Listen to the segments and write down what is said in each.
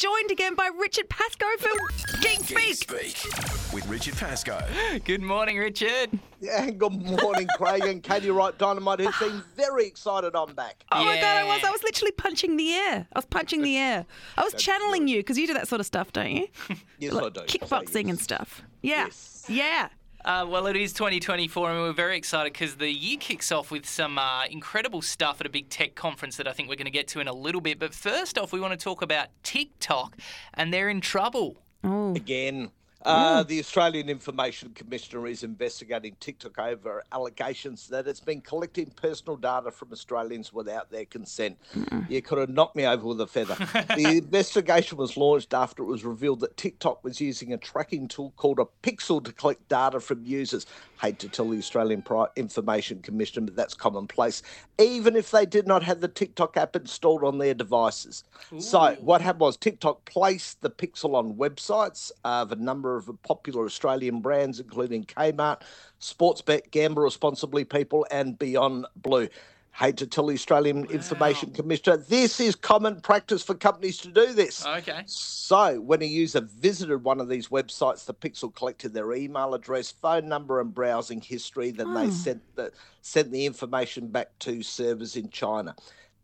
joined again by Richard Pascoe from Geek Geek Speak. Speak with Richard Pascoe. Good morning, Richard. Yeah, and good morning, Craig and Katie Wright Dynamite, who's been very excited I'm back. Oh my god, I was. I was literally punching the air. I was punching the air. I was channeling you because you do that sort of stuff, don't you? Yes, Like I do. Kickboxing So, and stuff. Yeah. Yes. Yeah. Uh, well, it is 2024, and we're very excited because the year kicks off with some uh, incredible stuff at a big tech conference that I think we're going to get to in a little bit. But first off, we want to talk about TikTok, and they're in trouble. Oh. Again. Uh, the Australian Information Commissioner is investigating TikTok over allegations that it's been collecting personal data from Australians without their consent. You could have knocked me over with a feather. the investigation was launched after it was revealed that TikTok was using a tracking tool called a Pixel to collect data from users. Hate to tell the Australian Pri- Information Commissioner, but that's commonplace, even if they did not have the TikTok app installed on their devices. So, what happened was TikTok placed the Pixel on websites of a number of popular Australian brands, including Kmart, Sportsbet, Gamble Responsibly People, and Beyond Blue. Hate to tell the Australian Information Commissioner, this is common practice for companies to do this. Okay. So, when a user visited one of these websites, the Pixel collected their email address, phone number, and browsing history. Then they hmm. sent the sent the information back to servers in China.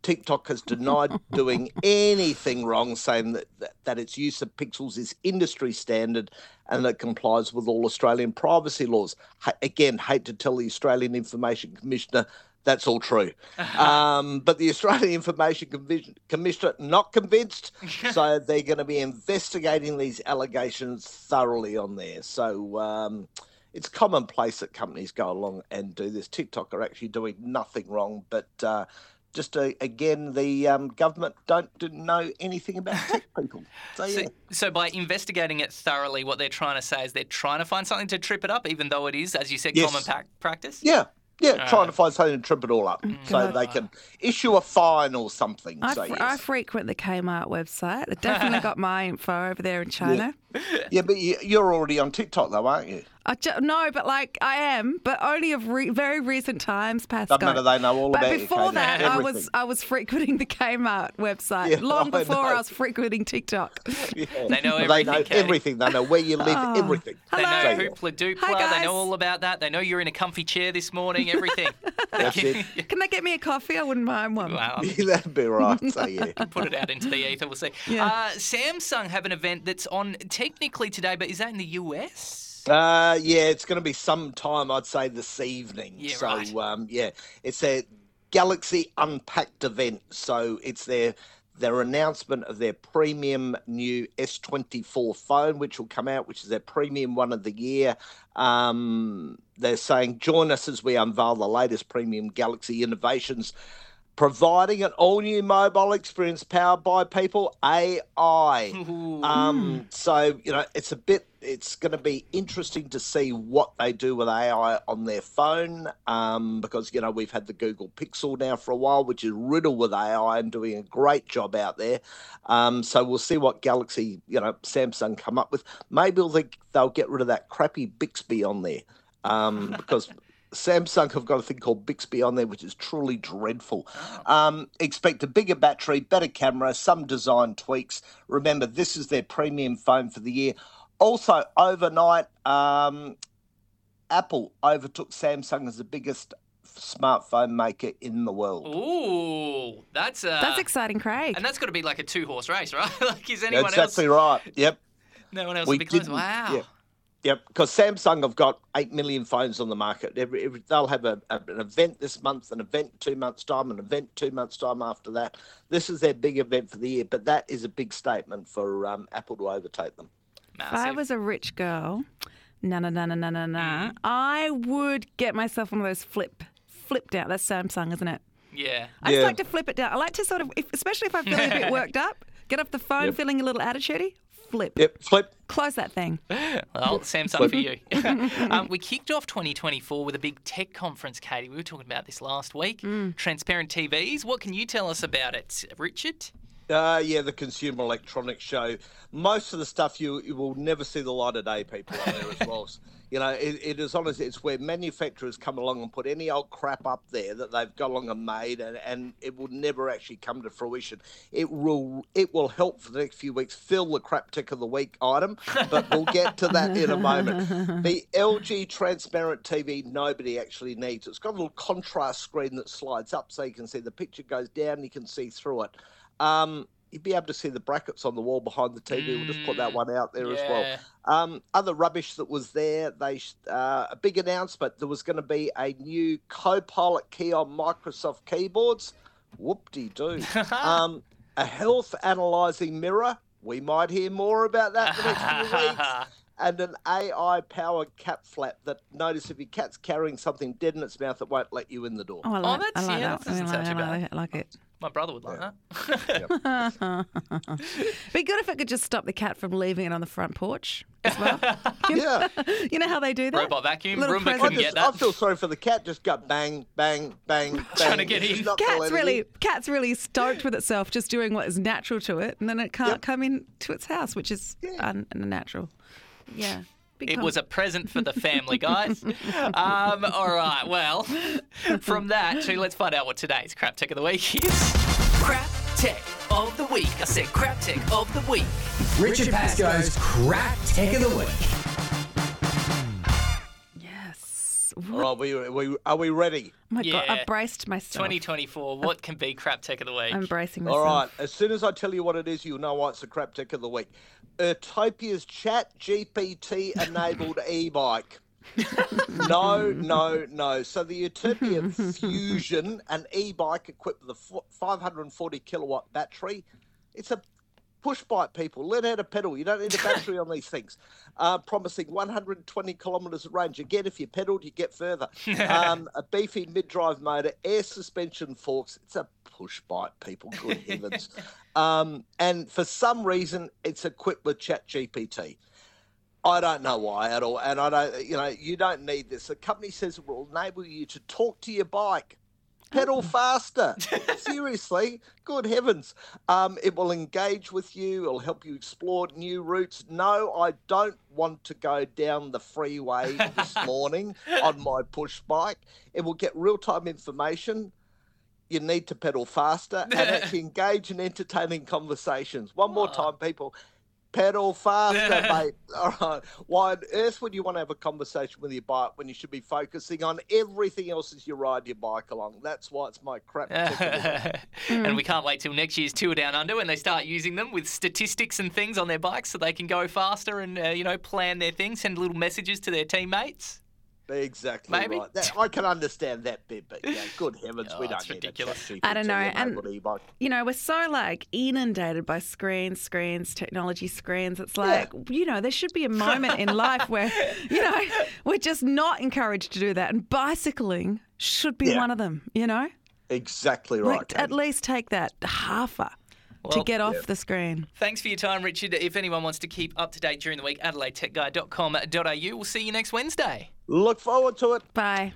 TikTok has denied doing anything wrong, saying that, that, that its use of pixels is industry standard and that it complies with all Australian privacy laws. Ha- Again, hate to tell the Australian Information Commissioner that's all true. Um, but the Australian Information Commission- Commissioner not convinced, so they're going to be investigating these allegations thoroughly on there. So um, it's commonplace that companies go along and do this. TikTok are actually doing nothing wrong, but uh, just uh, again, the um, government don't, don't know anything about tech people. So So, yeah. so by investigating it thoroughly, what they're trying to say is they're trying to find something to trip it up, even though it is, as you said, Yes. common pa- practice. Yeah, yeah, Uh, trying to find something to trip it all up so they can issue a fine or something. I, so, yes. I frequent the Kmart website. They definitely got my info over there in China. Yeah, but you, you're already on TikTok though, aren't you? I ju- no, but like I am, but only of re- very recent times, Pascal. Doesn't matter. They know all But about you, before Katie. that, I was I was frequenting the Kmart website Yeah, long I before I, was frequenting TikTok. Yeah. They know They everything, know Katie. everything. They know where you live. Oh. Everything. They know Hoopla Doopla. Hi, They know all about that. They know you're in a comfy chair this morning. Everything. That's it. Can they get me a coffee? I wouldn't mind one. Wow. That'd be right. So yeah. Put it out into the ether. We'll see. Yeah. Uh, Samsung have an event that's on technically today, but is that in the US? Uh, yeah, it's going to be sometime, I'd say, this evening. Yeah, so, right. um, yeah, it's a Galaxy Unpacked event. So it's their their announcement of their premium new S24 phone, which will come out, which is their premium one of the year. Um, they're saying, join us as we unveil the latest premium Galaxy innovations. Providing an all new mobile experience powered by people AI. Um, so you know, it's a bit. It's going to be interesting to see what they do with AI on their phone, um, because you know we've had the Google Pixel now for a while, which is riddled with AI and doing a great job out there. Um, so we'll see what Galaxy, you know, Samsung come up with. Maybe they'll, they'll get rid of that crappy Bixby on there, um, because. Samsung have got a thing called Bixby on there, which is truly dreadful. Um, expect a bigger battery, better camera, some design tweaks. Remember, this is their premium phone for the year. Also, overnight, um, Apple overtook Samsung as the biggest smartphone maker in the world. Ooh, that's uh, That's exciting, Craig. and that's got to be like a two horse race, right? like, is anyone That's else? exactly right. Yep. No one else We will be close. didn't- Wow. yeah. Yep, because Samsung have got eight million phones on the market. Every, every, they'll have a, a- an event this month, an event two months' time, an event two months' time after that. This is their big event for the year, but that is a big statement for um, Apple to overtake them. If I was a rich girl, na na na na na na na, I would get myself one of those flip flipped out. That's Samsung, isn't it? yeah. I just like to flip it down. I like to sort of, if, especially if I'm feeling a bit worked up, get off the phone feeling a little attitudey, flip. Yep, flip. Close that thing. Well, Samsung for you. um, we kicked off 2024 with a big tech conference, Katie. We were talking about this last week. Mm. Transparent TVs. What can you tell us about it, Richard? Uh, yeah, the Consumer Electronics Show. Most of the stuff you, you will never see the light of day, people, on there as well. You know, it, it is honest. It's where manufacturers come along and put any old crap up there that they've got along and made, and, and it will never actually come to fruition. It will it will help for the next few weeks fill the crap tick of the week item, but we'll get to that in a moment. The LG transparent TV nobody actually needs. It's got a little contrast screen that slides up so you can see the picture goes down, you can see through it. Um, you'd be able to see the brackets on the wall behind the TV. We'll just put that one out there as well. Um, other rubbish that was there, they uh, a big announcement. There was going to be a new Copilot key on Microsoft keyboards. Whoop de doo. um, a health analyzing mirror. We might hear more about that in the next few weeks. And an AI powered cat flap that notice if your cat's carrying something dead in its mouth, it won't let you in the door. Oh, I like, that's- I like yeah, that. that I sound like, too I bad. like, I like it. My brother would like that. Be good if it could just stop the cat from leaving it on the front porch as well. yeah. you know how they do that? Robot vacuum. Little Roomba present. I, couldn't get just, I feel sorry for the cat. Just got bang, bang, bang, bang. Trying to get It's in. Cat's really, in. cat's really stoked with itself, just doing what is natural to it, and then it can't Yep. come into its house, which is un- unnatural. Yeah. Big It was a present for the family, guys. um, all right, well, from that to let's find out what today's crap tech of the week is. Crap tech of the week. I said crap tech of the week. Richard Pascoe's Crap Tech of the Week. Yes. All right, we, we, are we ready? Oh my god, Yeah. I braced myself. 2024. What can be crap tech of the week? I'm bracing myself. All right. As soon as I tell you what it is, you'll know why it's the crap tech of the week. Urtopia's Chat GPT enabled e-bike. no, no, no. So the Urtopia Fusion, an e-bike equipped with a fo- 540 kilowatt battery. It's a push bike, people. Learn how to pedal. You don't need a battery on these things. Uh, promising 120 kilometres of range. Again, if you pedaled, you get further. Um, a beefy mid-drive motor, air suspension forks. It's a push bike, people. Good heavens. Um, and for some reason, it's equipped with ChatGPT. I don't know why at all, and I don't. You know, you don't need this. The company says it will enable you to talk to your bike, pedal faster. Seriously, good heavens! Um, it will engage with you. It'll help you explore new routes. No, I don't want to go down the freeway this morning on my push bike. It will get real time information. You need to pedal faster and actually engage in entertaining conversations. One more time, people pedal faster, mate. All right. Why on earth would you want to have a conversation with your bike when you should be focusing on everything else as you ride your bike along? That's why it's my crap. tip of the week. and we can't wait till next year's Tour Down Under when they start using them with statistics and things on their bikes so they can go faster and, uh, you know, plan their things, send little messages to their teammates. Exactly Maybe. right. That, I can understand that bit, but yeah, good heavens, we Oh, don't it's need ridiculous. a ChatGPT I don't know, and- enabled e-bike. You know, we're so like inundated by screens, screens, technology screens. It's like, you know, there should be a moment in life where, you know, we're just not encouraged to do that. And bicycling should be Yeah. one of them, you know? Exactly right. Like, at least take that halfer to get off the screen. Thanks for your time, Richard. If anyone wants to keep up to date during the week, adelaidetechguy.com.au. We'll see you next Wednesday. Look forward to it. Bye.